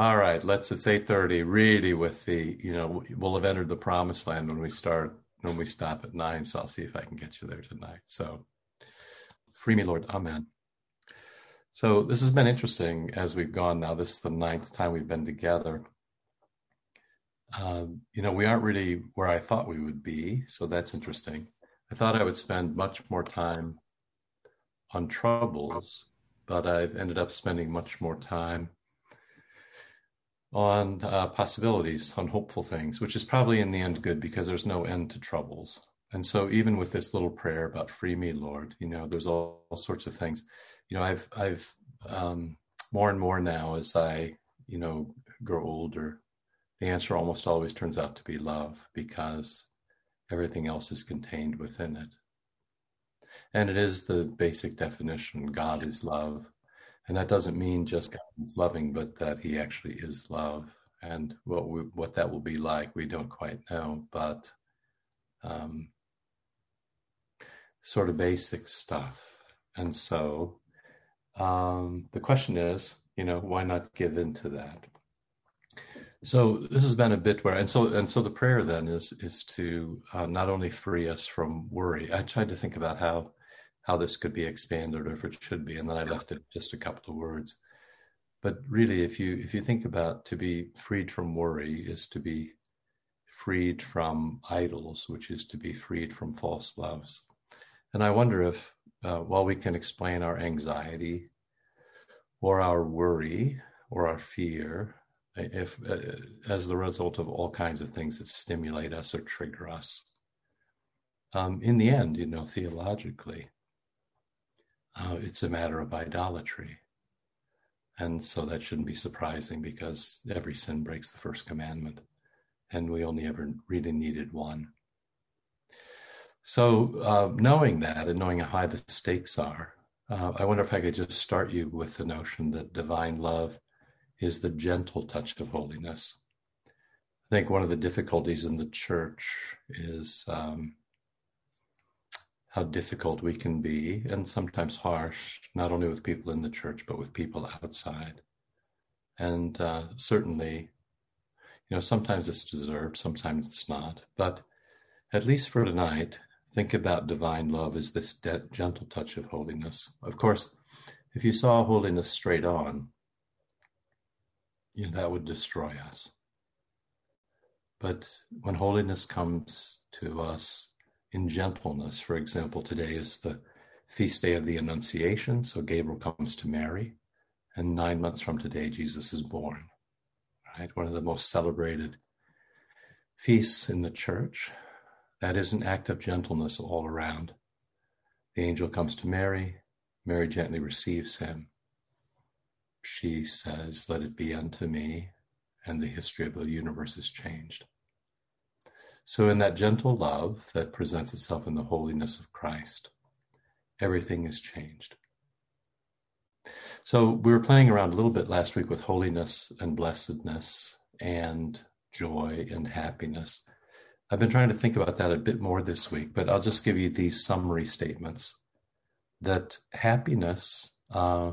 All right, let's. It's eight thirty. Really, with the you know, we'll have entered the promised land when we start. When we stop at nine, so I'll see if I can get you there tonight. So, free me, Lord. Amen. So this has been interesting as we've gone now. This is the ninth time we've been together. Um, you know, we aren't really where I thought we would be, so that's interesting. I thought I would spend much more time on troubles, but I've ended up spending much more time on uh, possibilities, on hopeful things, which is probably in the end good because there's no end to troubles. And so, even with this little prayer about "Free me, Lord," you know, there's all, all sorts of things. You know, I've I've um, more and more now as I you know grow older, the answer almost always turns out to be love because everything else is contained within it. And it is the basic definition God is love. And that doesn't mean just God is loving, but that he actually is love. And what, we, what that will be like, we don't quite know, but um, sort of basic stuff. And so um, the question is, you know, why not give into that? So this has been a bit where, and so and so the prayer then is is to uh, not only free us from worry. I tried to think about how how this could be expanded or if it should be, and then I left it just a couple of words. But really, if you if you think about to be freed from worry is to be freed from idols, which is to be freed from false loves. And I wonder if, uh, while we can explain our anxiety or our worry or our fear if uh, as the result of all kinds of things that stimulate us or trigger us. Um, in the end, you know, theologically, uh, it's a matter of idolatry. And so that shouldn't be surprising because every sin breaks the first commandment, and we only ever really needed one. So, uh, knowing that and knowing how high the stakes are, uh, I wonder if I could just start you with the notion that divine love is the gentle touch of holiness. I think one of the difficulties in the church is um, how difficult we can be, and sometimes harsh, not only with people in the church, but with people outside. And uh, certainly, you know, sometimes it's deserved, sometimes it's not. But at least for tonight, think about divine love as this de- gentle touch of holiness. Of course, if you saw holiness straight on, you know, that would destroy us. But when holiness comes to us in gentleness, for example, today is the feast day of the Annunciation, so Gabriel comes to Mary, and nine months from today, Jesus is born. Right, one of the most celebrated feasts in the church. That is an act of gentleness all around. The angel comes to Mary, Mary gently receives him, she says, Let it be unto me, and the history of the universe is changed. So, in that gentle love that presents itself in the holiness of Christ, everything is changed. So, we were playing around a little bit last week with holiness and blessedness and joy and happiness. I've been trying to think about that a bit more this week, but I'll just give you these summary statements that happiness uh,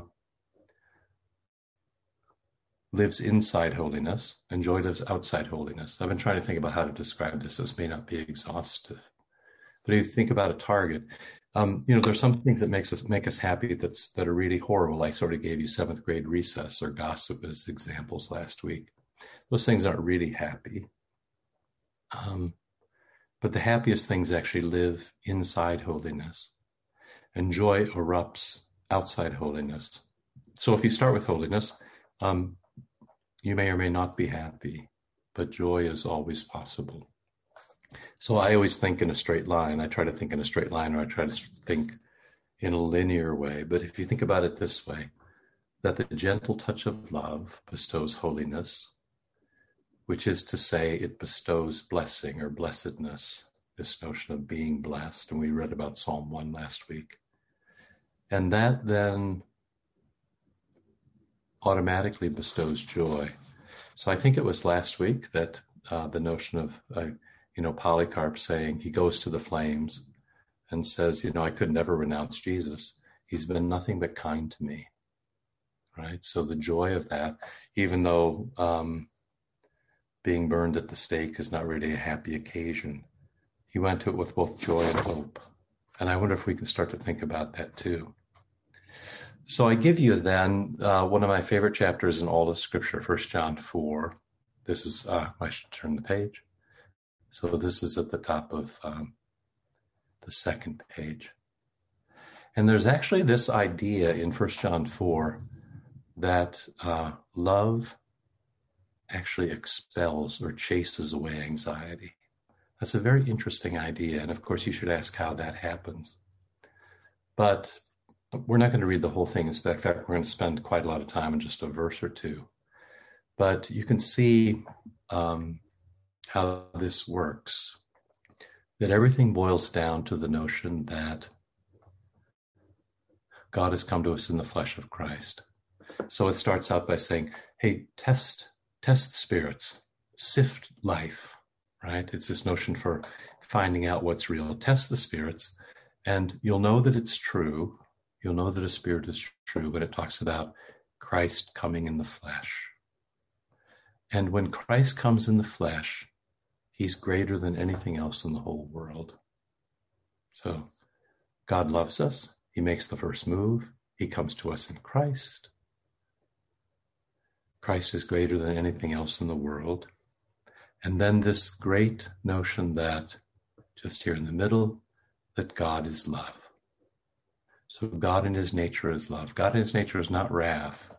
lives inside holiness and joy lives outside holiness. I've been trying to think about how to describe this. This may not be exhaustive, but if you think about a target, um, you know, there's some things that makes us make us happy that's that are really horrible. I sort of gave you seventh grade recess or gossip as examples last week. Those things aren't really happy. Um, but the happiest things actually live inside holiness, and joy erupts outside holiness. So if you start with holiness, um, you may or may not be happy, but joy is always possible. So I always think in a straight line. I try to think in a straight line, or I try to think in a linear way. But if you think about it this way, that the gentle touch of love bestows holiness, which is to say, it bestows blessing or blessedness, this notion of being blessed. And we read about Psalm 1 last week. And that then automatically bestows joy. So I think it was last week that uh, the notion of, uh, you know, Polycarp saying he goes to the flames and says, you know, I could never renounce Jesus. He's been nothing but kind to me. right? So the joy of that, even though um, being burned at the stake is not really a happy occasion, he went to it with both joy and hope. And I wonder if we can start to think about that too. So I give you then uh, one of my favorite chapters in all of Scripture, First John 4. This is, uh, I should turn the page. So this is at the top of um, the second page. And there's actually this idea in First John 4 that uh, love actually expels or chases away anxiety. That's a very interesting idea. And of course, you should ask how that happens. But we're not going to read the whole thing. In fact, we're going to spend quite a lot of time in just a verse or two. But you can see um, how this works. That everything boils down to the notion that God has come to us in the flesh of Christ. So it starts out by saying, hey, test, test spirits, sift life, right? It's this notion for finding out what's real. Test the spirits, and you'll know that it's true. You'll know that a spirit is true, but it talks about Christ coming in the flesh. And when Christ comes in the flesh, he's greater than anything else in the whole world. So God loves us. He makes the first move. He comes to us in Christ. Christ is greater than anything else in the world. And then this great notion that, just here in the middle, that God is love. So God in his nature is love. God in his nature is not wrath.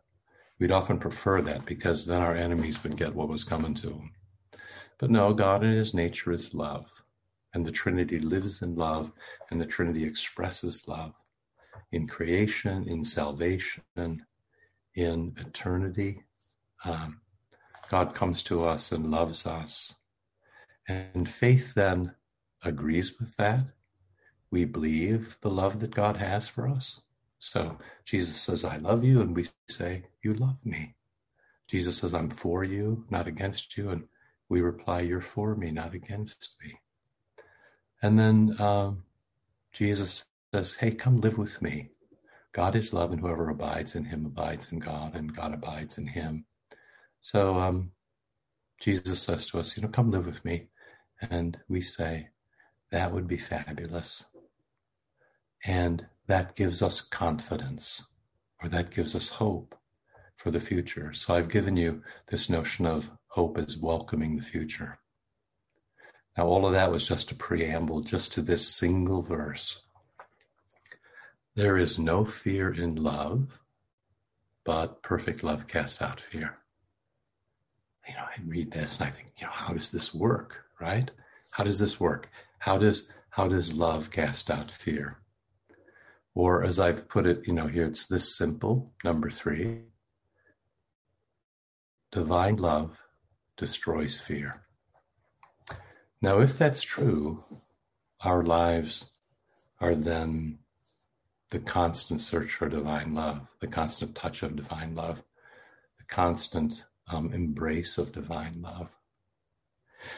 We'd often prefer that because then our enemies would get what was coming to them. But no, God in his nature is love. And the Trinity lives in love, and the Trinity expresses love in creation, in salvation, in eternity. Um, God comes to us and loves us. And faith then agrees with that. We believe the love that God has for us. So Jesus says, I love you. And we say, You love me. Jesus says, I'm for you, not against you. And we reply, You're for me, not against me. And then um, Jesus says, Hey, come live with me. God is love, and whoever abides in him abides in God, and God abides in him. So um, Jesus says to us, You know, come live with me. And we say, That would be fabulous. And that gives us confidence, or that gives us hope for the future. So I've given you this notion of hope as welcoming the future. Now, all of that was just a preamble just to this single verse. There is no fear in love, but perfect love casts out fear. You know, I read this and I think, you know, how does this work, right? How does this work? How does how does love cast out fear? Or as I've put it, you know, here it's this simple, number three. Divine love destroys fear. Now, if that's true, our lives are then the constant search for divine love, the constant touch of divine love, the constant um, embrace of divine love.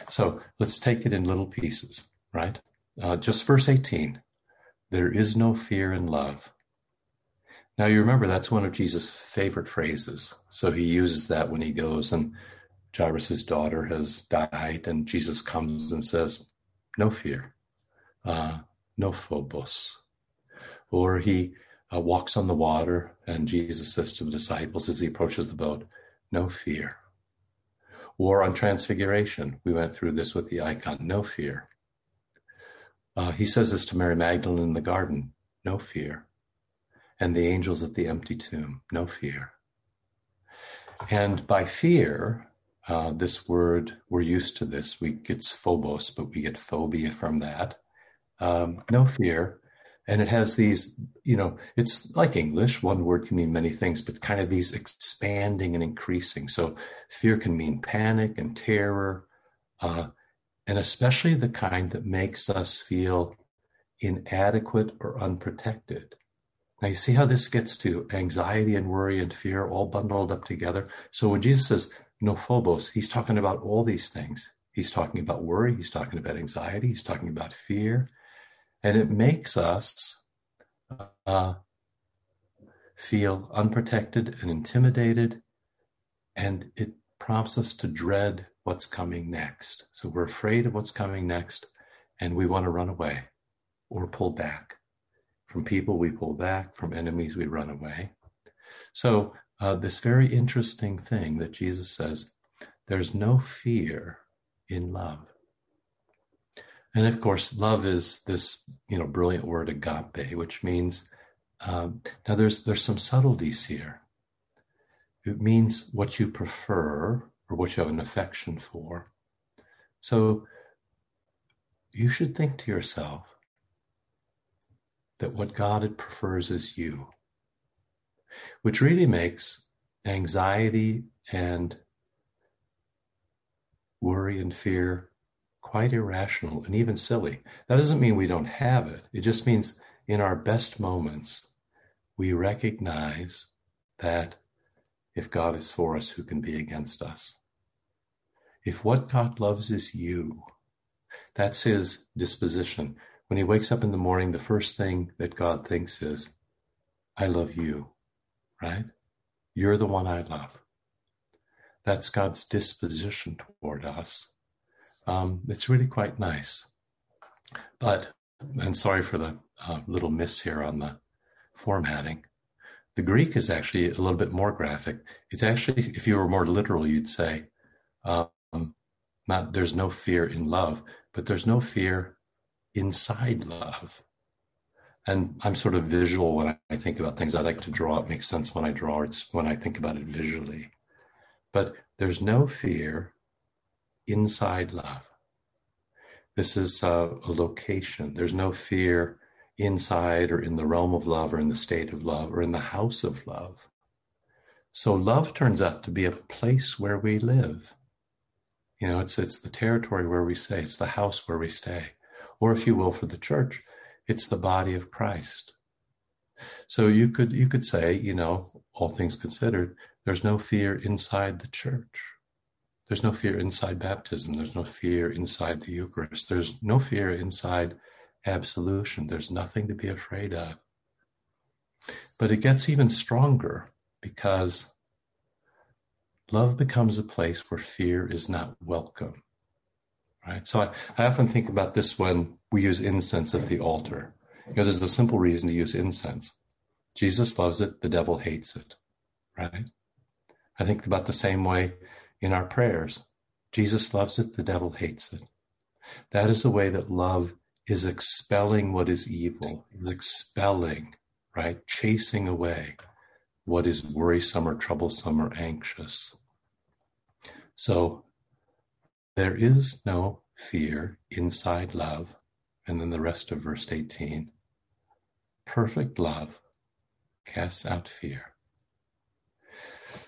So let's take it in little pieces, right? Uh, just verse 18 there is no fear in love. Now you remember that's one of Jesus' favorite phrases. So he uses that when he goes and Jairus' daughter has died, and Jesus comes and says, No fear, uh, no phobos, or he uh, walks on the water, and Jesus says to the disciples as he approaches the boat, No fear. Or on Transfiguration, we went through this with the icon, No fear. Uh, he says this to Mary Magdalene in the garden, No fear. And the angels at the empty tomb, No fear. And by fear, uh, this word, we're used to this. We get phobos, but we get phobia from that. Um, no fear and it has these you know it's like english one word can mean many things but kind of these expanding and increasing so fear can mean panic and terror uh, and especially the kind that makes us feel inadequate or unprotected. Now you see how this gets to anxiety and worry and fear all bundled up together? So when jesus says no phobos he's talking about all these things. He's talking about worry he's talking about anxiety he's talking about fear. And it makes us uh, feel unprotected and intimidated, and it prompts us to dread what's coming next. So we're afraid of what's coming next, and we want to run away or pull back. From people, we pull back. From enemies, we run away. So, uh, this very interesting thing that Jesus says there's no fear in love. And of course, love is this, you know, brilliant word agape, which means um, now there's there's some subtleties here. It means what you prefer or what you have an affection for. So you should think to yourself that what God prefers is you, which really makes anxiety and worry and fear quite irrational and even silly. That doesn't mean we don't have it. It just means in our best moments, we recognize that if God is for us, who can be against us? If what God loves is you, that's his disposition. When he wakes up in the morning, the first thing that God thinks is, I love you, right? You're the one I love. That's God's disposition toward us. Um, it's really quite nice. But, and sorry for the uh, little miss here on the formatting. The Greek is actually a little bit more graphic. It's actually, if you were more literal, you'd say, um, not there's no fear in love, but there's no fear inside love. And I'm sort of visual when I think about things. I like to draw. It makes sense when I draw. It's when I think about it visually. But there's no fear inside love. This is a, a location. There's no fear inside or in the realm of love or in the state of love or in the house of love. So love turns out to be a place where we live. You know, it's it's the territory where we stay, it's the house where we stay. Or if you will, for the church, it's the body of Christ. So you could you could say, you know, all things considered, there's no fear inside the church. There's no fear inside baptism. There's no fear inside the Eucharist. There's no fear inside absolution. There's nothing to be afraid of. But it gets even stronger because love becomes a place where fear is not welcome. Right? So I, I often think about this when we use incense at the altar. You know, there's a simple reason to use incense. Jesus loves it, the devil hates it. Right? I think about the same way in our prayers. Jesus loves it, the devil hates it. That is the way that love is expelling what is evil, is expelling, right? Chasing away what is worrisome or troublesome or anxious. So there is no fear inside love. And then the rest of verse 18 perfect love casts out fear.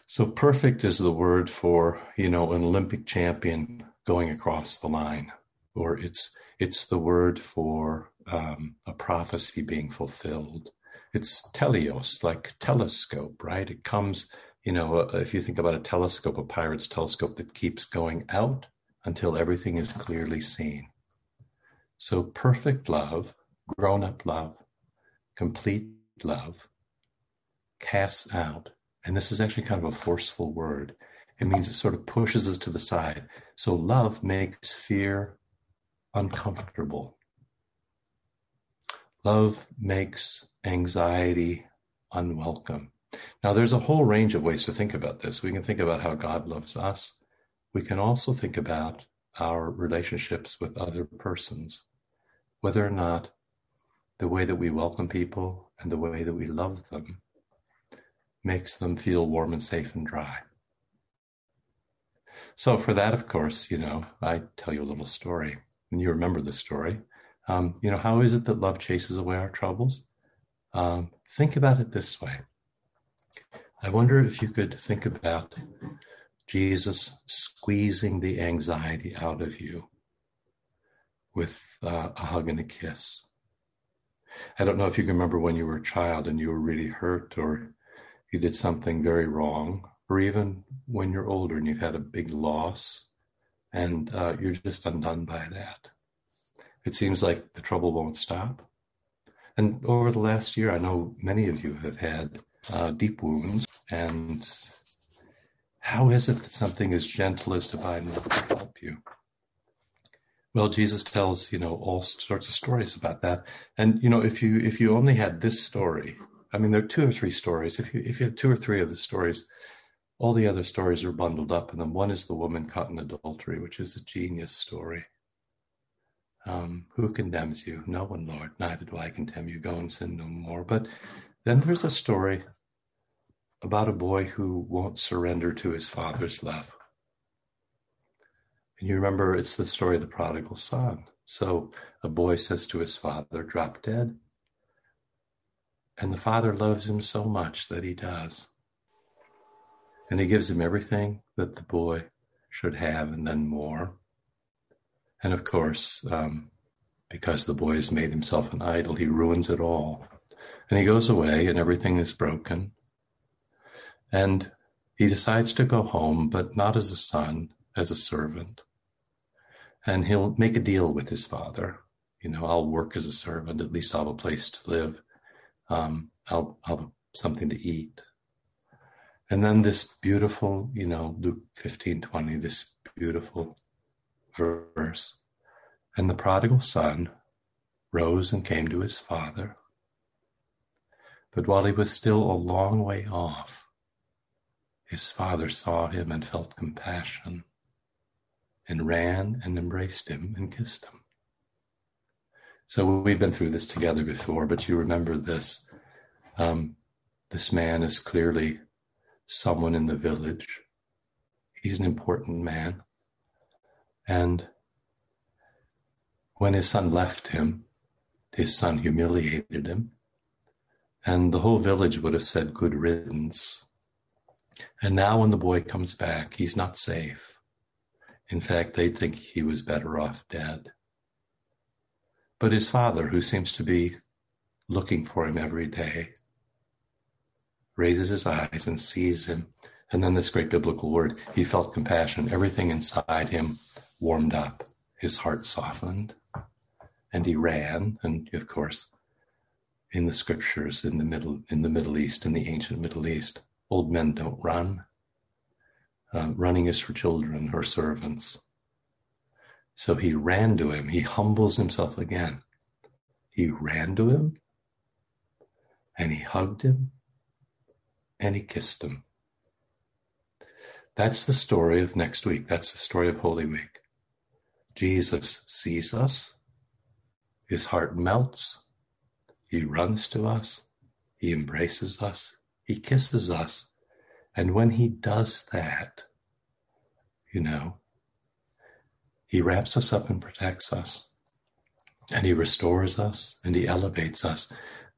So perfect is the word for, you know, an Olympic champion going across the line, or it's it's the word for um, a prophecy being fulfilled. It's teleos, like telescope, right? It comes, you know, uh, if you think about a telescope, a pirate's telescope that keeps going out until everything is clearly seen. So perfect love, grown up love, complete love casts out and this is actually kind of a forceful word. It means it sort of pushes us to the side. So love makes fear uncomfortable. Love makes anxiety unwelcome. Now, there's a whole range of ways to think about this. We can think about how God loves us. We can also think about our relationships with other persons, whether or not the way that we welcome people and the way that we love them makes them feel warm and safe and dry. So, for that, of course, you know, I tell you a little story, and you remember the story. Um, you know, how is it that love chases away our troubles? Um, think about it this way. I wonder if you could think about Jesus squeezing the anxiety out of you with uh, a hug and a kiss. I don't know if you can remember when you were a child and you were really hurt or you did something very wrong, or even when you're older and you've had a big loss and uh, you're just undone by that. It seems like the trouble won't stop. And over the last year, I know many of you have had uh, deep wounds. And how is it that something as gentle as divine can help you? Well, Jesus tells, you know, all sorts of stories about that. And, you know, if you, if you only had this story, I mean, there are two or three stories. If you, if you have two or three of the stories, all the other stories are bundled up. And then one is the woman caught in adultery, which is a genius story. Um, who condemns you? No one, Lord. Neither do I condemn you. Go and sin no more. But then there's a story about a boy who won't surrender to his father's love. And you remember it's the story of the prodigal son. So a boy says to his father, drop dead. And the father loves him so much that he does. And he gives him everything that the boy should have and then more. And of course, um, because the boy has made himself an idol, he ruins it all. And he goes away and everything is broken. And he decides to go home, but not as a son, as a servant and he'll make a deal with his father. You know, I'll work as a servant. At least I'll have a place to live. Um, I'll, I'll have something to eat. And then this beautiful, you know, Luke 15, 20, this beautiful verse. And the prodigal son rose and came to his father. But while he was still a long way off, his father saw him and felt compassion and ran and embraced him and kissed him. So we've been through this together before, but you remember this. Um, this man is clearly someone in the village. He's an important man. And when his son left him, his son humiliated him. And the whole village would have said, Good riddance. And now, when the boy comes back, he's not safe. In fact, they think he was better off dead. But his father, who seems to be looking for him every day, raises his eyes and sees him. And then this great biblical word, he felt compassion. Everything inside him warmed up. His heart softened. And he ran. And of course, in the scriptures in the middle in the Middle East, in the ancient Middle East, old men don't run. Uh, running is for children or servants. So he ran to him. He humbles himself again. He ran to him and he hugged him and he kissed him. That's the story of next week. That's the story of Holy Week. Jesus sees us. His heart melts. He runs to us. He embraces us. He kisses us. And when he does that, you know, he wraps us up and protects us. And he restores us and he elevates us.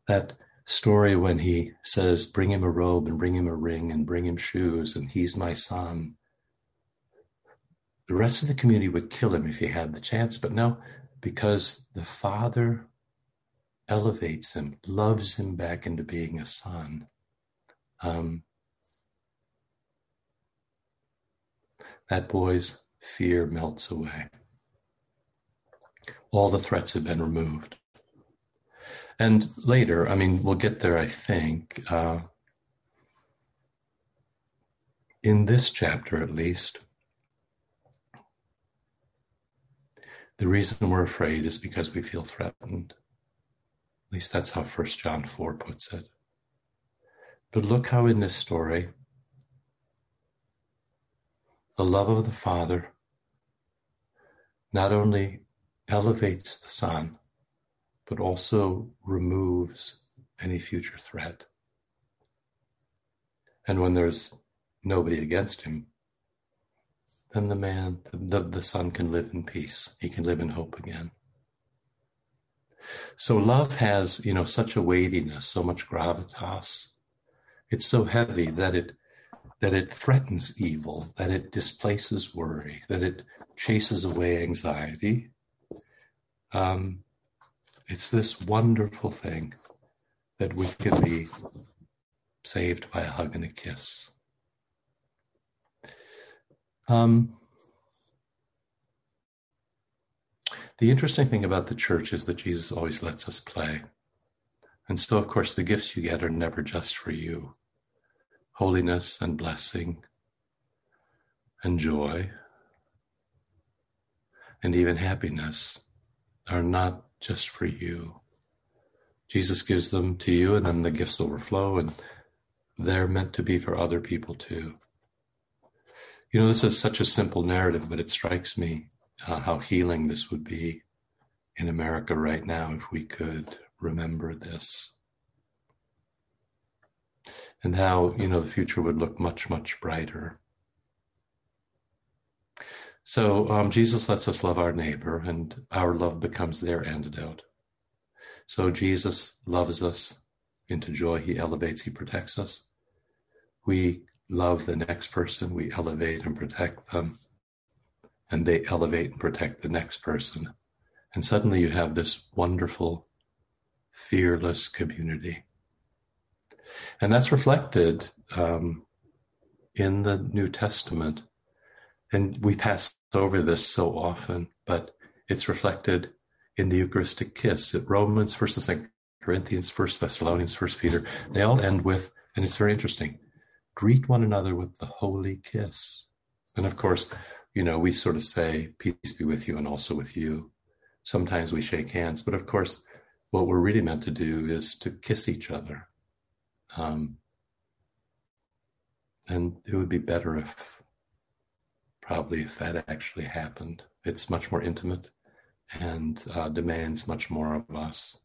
That story when he says, Bring him a robe and bring him a ring and bring him shoes, and he's my son. The rest of the community would kill him if he had the chance, but no, because the father elevates him, loves him back into being a son. Um, that boy's fear melts away. All the threats have been removed. And later, I mean, we'll get there, I think. Uh, in this chapter, at least, the reason we're afraid is because we feel threatened. At least that's how First John 4 puts it. But look how in this story, the love of the Father not only elevates the Son, but also removes any future threat. And when there's nobody against him, then the man, the, the son can live in peace. He can live in hope again. So love has, you know, such a weightiness, so much gravitas. It's so heavy that it that it threatens evil, that it displaces worry, that it chases away anxiety. Um, it's this wonderful thing that we can be saved by a hug and a kiss. Um, the interesting thing about the church is that Jesus always lets us play. And so, of course, the gifts you get are never just for you. Holiness and blessing and joy and even happiness are not just for you. Jesus gives them to you, and then the gifts overflow, and they're meant to be for other people too. You know, this is such a simple narrative, but it strikes me uh, how healing this would be in America right now if we could remember this. And how, you know, the future would look much, much brighter. So um, Jesus lets us love our neighbor, and our love becomes their antidote. So Jesus loves us into joy. He elevates, he protects us. We love the next person, we elevate and protect them, and they elevate and protect the next person. And suddenly you have this wonderful, fearless community. And that's reflected um, in the New Testament and we pass over this so often, but it's reflected in the Eucharistic kiss. At Romans, First Second Corinthians, First Thessalonians, First Peter, they all end with, and it's very interesting, greet one another with the holy kiss. And of course, you know, we sort of say, peace be with you and also with you. Sometimes we shake hands, but of course, what we're really meant to do is to kiss each other. Um, and it would be better if probably if that actually happened. It's much more intimate and uh, demands much more of us.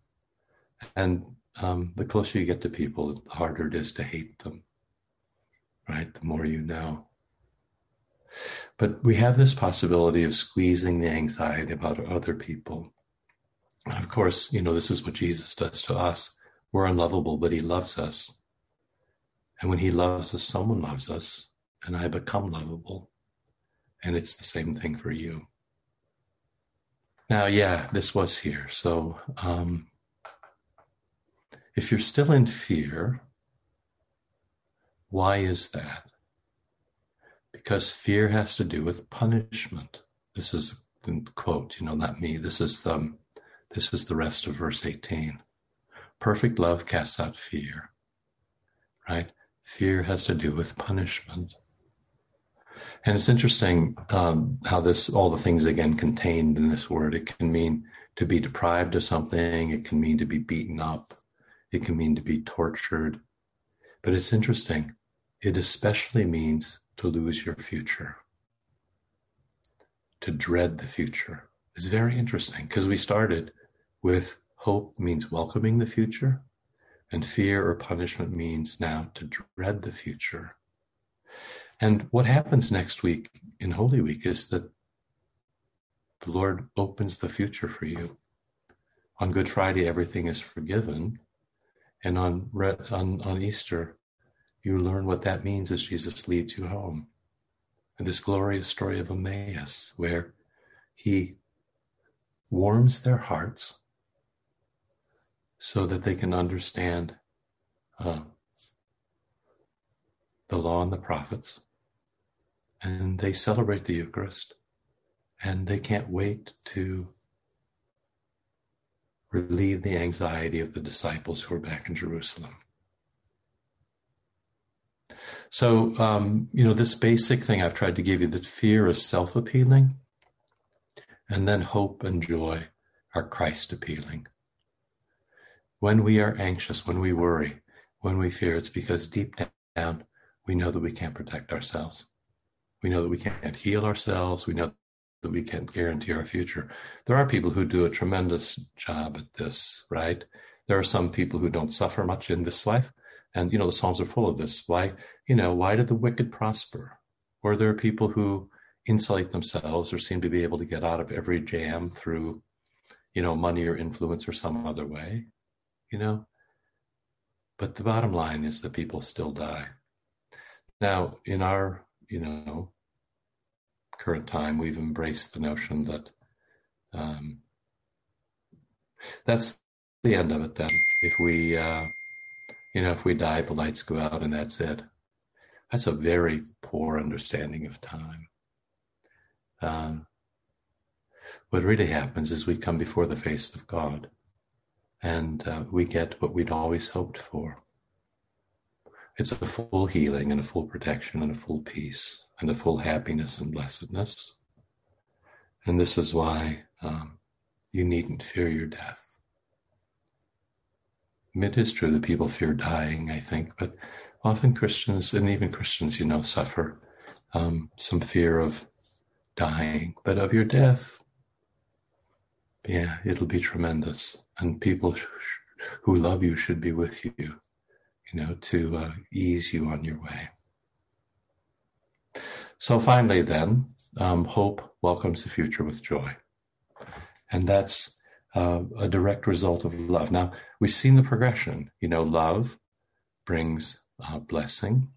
And um, the closer you get to people, the harder it is to hate them, right? The more you know. But we have this possibility of squeezing the anxiety about other people. Of course, you know, this is what Jesus does to us. We're unlovable, but he loves us. And when he loves us, someone loves us, and I become lovable. And it's the same thing for you. Now, yeah, this was here. So um, if you're still in fear, why is that? Because fear has to do with punishment. This is the quote, you know, not me. This is the this is the rest of verse 18. Perfect love casts out fear. Right? Fear has to do with punishment. And it's interesting um, how this, all the things again contained in this word. It can mean to be deprived of something. It can mean to be beaten up. It can mean to be tortured. But it's interesting. It especially means to lose your future. To dread the future is very interesting because we started with hope means welcoming the future, and fear or punishment means now to dread the future. And what happens next week in Holy Week is that the Lord opens the future for you. On Good Friday, everything is forgiven. And on, on, on Easter, you learn what that means as Jesus leads you home. And this glorious story of Emmaus, where he warms their hearts so that they can understand uh, the law and the prophets and they celebrate the Eucharist and they can't wait to relieve the anxiety of the disciples who are back in Jerusalem. So, um, you know, this basic thing I've tried to give you that fear is self appealing, and then hope and joy are Christ appealing. When we are anxious, when we worry, when we fear, it's because deep down we know that we can't protect ourselves. We know that we can't heal ourselves. We know that we can't guarantee our future. There are people who do a tremendous job at this, right? There are some people who don't suffer much in this life. And, you know, the Psalms are full of this. Why, you know, why did the wicked prosper? Or there are people who insulate themselves or seem to be able to get out of every jam through, you know, money or influence or some other way, you know? But the bottom line is that people still die. Now, in our you know, current time, we've embraced the notion that um, that's the end of it. Then, if we, uh, you know, if we die, the lights go out, and that's it. That's a very poor understanding of time. Um, what really happens is we come before the face of God, and uh, we get what we'd always hoped for. It's a full healing and a full protection and a full peace and a full happiness and blessedness. And this is why um, you needn't fear your death. It is true that people fear dying, I think, but often Christians, and even Christians, you know, suffer um, some fear of dying, but of your death, yeah, it'll be tremendous. And people who love you should be with you, you know, to uh, ease you on your way. So finally, then, um, hope welcomes the future with joy. And that's uh, a direct result of love. Now, we've seen the progression. You know, love brings uh, blessing,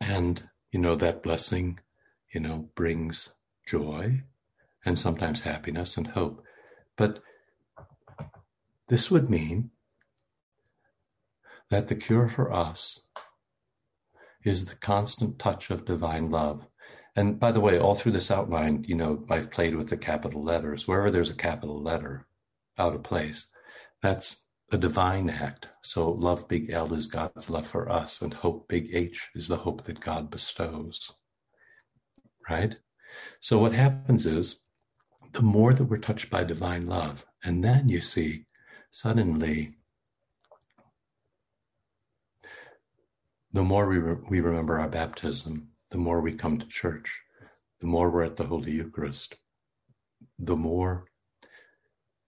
and, you know, that blessing, you know, brings joy and sometimes happiness and hope. But this would mean that the cure for us is the constant touch of divine love. And by the way, all through this outline, you know, I've played with the capital letters. Wherever there's a capital letter out of place, that's a divine act. So love big L is God's love for us, and hope big H is the hope that God bestows. Right? So what happens is the more that we're touched by divine love, and then you see suddenly the more we, re- we remember our baptism, the more we come to church, the more we're at the Holy Eucharist, the more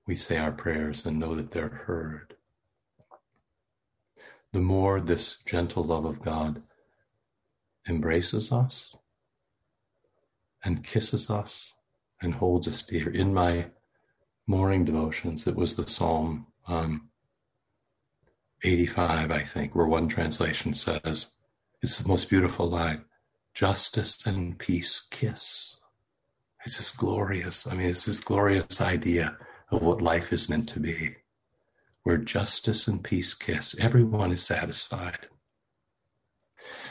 we say our prayers and know that they're heard, the more this gentle love of God embraces us and kisses us and holds us dear. In my morning devotions, it was the Psalm um, 85, I think, where one translation says, it's the most beautiful line justice and peace kiss. It's this glorious, I mean, it's this glorious idea of what life is meant to be, where justice and peace kiss. Everyone is satisfied.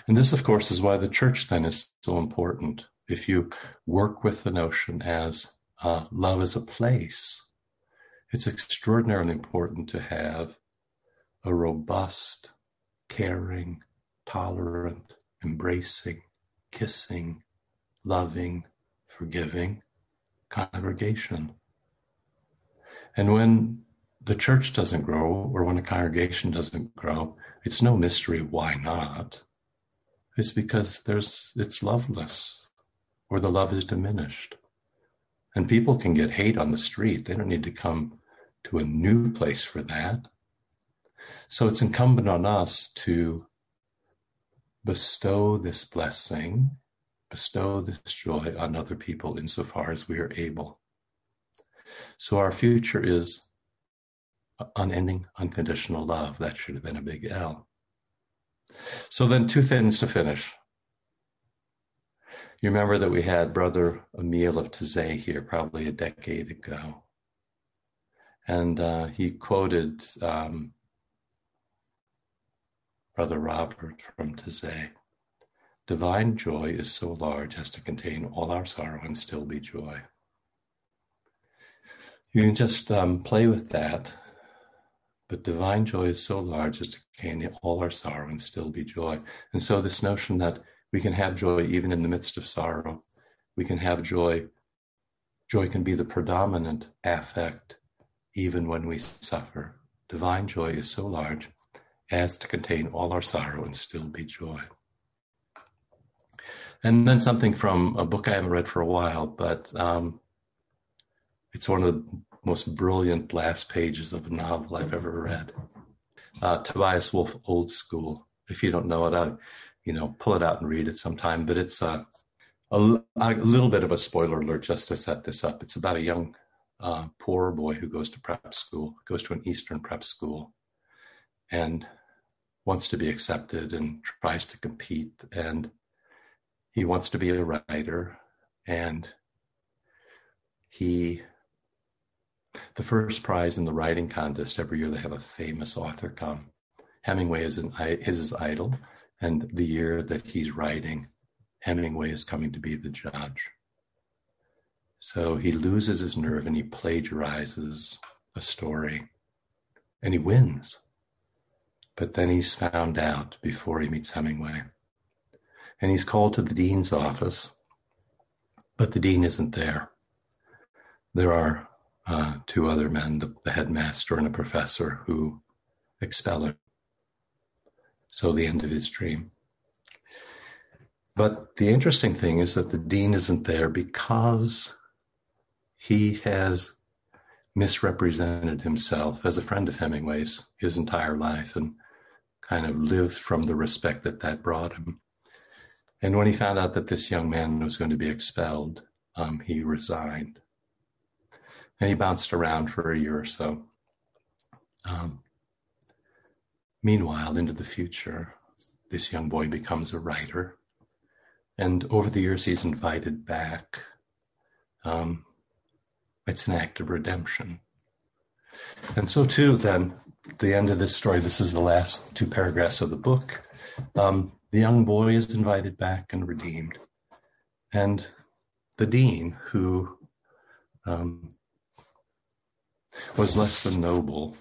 And this, of course, is why the church then is so important. If you work with the notion as uh, love is a place, it's extraordinarily important to have a robust, caring, tolerant, embracing, kissing, loving, forgiving congregation. And when the church doesn't grow or when a congregation doesn't grow, it's no mystery why not. It's because there's it's loveless or the love is diminished. And people can get hate on the street. They don't need to come to a new place for that. So it's incumbent on us to bestow this blessing, bestow this joy on other people insofar as we are able. So our future is unending, unconditional love. That should have been a big L. So then, two things to finish. You remember that we had Brother Emil of Taizé here probably a decade ago. And uh, he quoted um, Brother Robert from Taizé. Divine joy is so large as to contain all our sorrow and still be joy. You can just um, play with that, but divine joy is so large as to contain all our sorrow and still be joy. And so, this notion that we can have joy even in the midst of sorrow, we can have joy. Joy can be the predominant affect even when we suffer. Divine joy is so large as to contain all our sorrow and still be joy. And then something from a book I haven't read for a while, but um, it's one of the most brilliant last pages of a novel I've ever read. Uh, Tobias Wolff, Old School. If you don't know it, I, you know, pull it out and read it sometime. But it's uh, a, a little bit of a spoiler alert just to set this up. It's about a young, uh, poor boy who goes to prep school, goes to an Eastern prep school, and wants to be accepted and tries to compete and he wants to be a writer and he the first prize in the writing contest every year they have a famous author come hemingway is an his idol and the year that he's writing hemingway is coming to be the judge so he loses his nerve and he plagiarizes a story and he wins. But then he's found out before he meets Hemingway. And he's called to the dean's office, but the dean isn't there. There are uh, two other men, the, the headmaster and a professor, who expel him. So the end of his dream. But the interesting thing is that the dean isn't there because he has misrepresented himself as a friend of Hemingway's his entire life and kind of lived from the respect that that brought him. And when he found out that this young man was going to be expelled, um, he resigned. And he bounced around for a year or so. Um, meanwhile, into the future, this young boy becomes a writer. And over the years, he's invited back. Um, it's an act of redemption. And so, too, then, the end of this story, this is the last two paragraphs of the book. Um, the young boy is invited back and redeemed. And the dean, who um, was less than noble,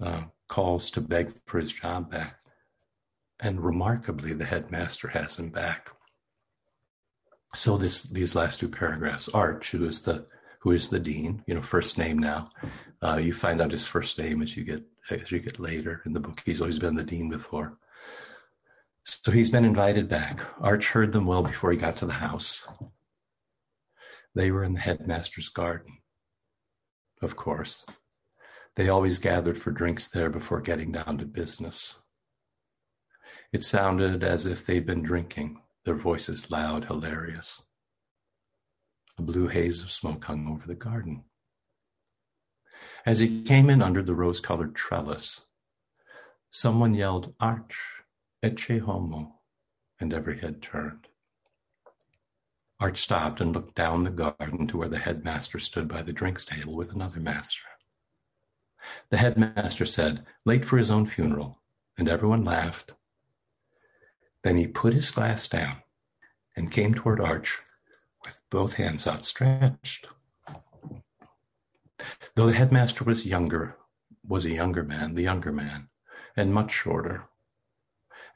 uh, calls to beg for his job back. And remarkably, the headmaster has him back. So this these last two paragraphs, Arch, who is the who is the dean, you know, first name now. Uh, you find out his first name as you get as you get later in the book. He's always been the dean before. So he's been invited back. Arch heard them well before he got to the house. They were in the headmaster's garden, of course. They always gathered for drinks there before getting down to business. It sounded as if they'd been drinking, their voices loud, hilarious. A blue haze of smoke hung over the garden. As he came in under the rose colored trellis, someone yelled, Arch, ecce homo, and every head turned. Arch stopped and looked down the garden to where the headmaster stood by the drinks table with another master. The headmaster said, late for his own funeral, and everyone laughed. Then he put his glass down and came toward Arch both hands outstretched. Though the headmaster was younger, was a younger man, the younger man, and much shorter.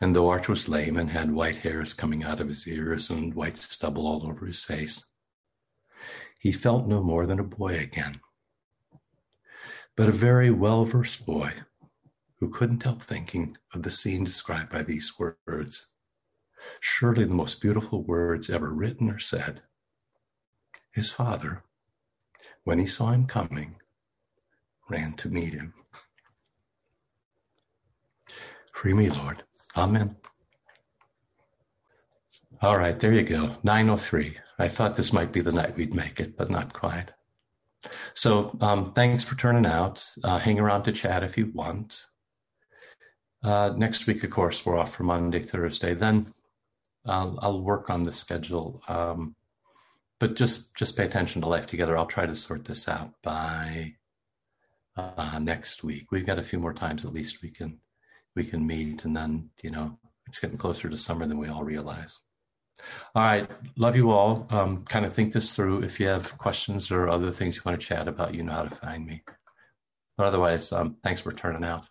And though Arch was lame and had white hairs coming out of his ears and white stubble all over his face, he felt no more than a boy again. But a very well versed boy who couldn't help thinking of the scene described by these words. Surely the most beautiful words ever written or said. His father, when he saw him coming, ran to meet him. Free me, Lord. Amen. All right, there you go. 903. I thought this might be the night we'd make it, but not quite. So um, thanks for turning out. Uh, hang around to chat if you want. Uh, next week, of course, we're off for Monday, Thursday. Then I'll, I'll work on the schedule. Um, but just just pay attention to life together. I'll try to sort this out by uh, next week. We've got a few more times at least we can we can meet, and then you know it's getting closer to summer than we all realize. All right, love you all. Um, kind of think this through. If you have questions or other things you want to chat about, you know how to find me. But otherwise, um, thanks for turning out.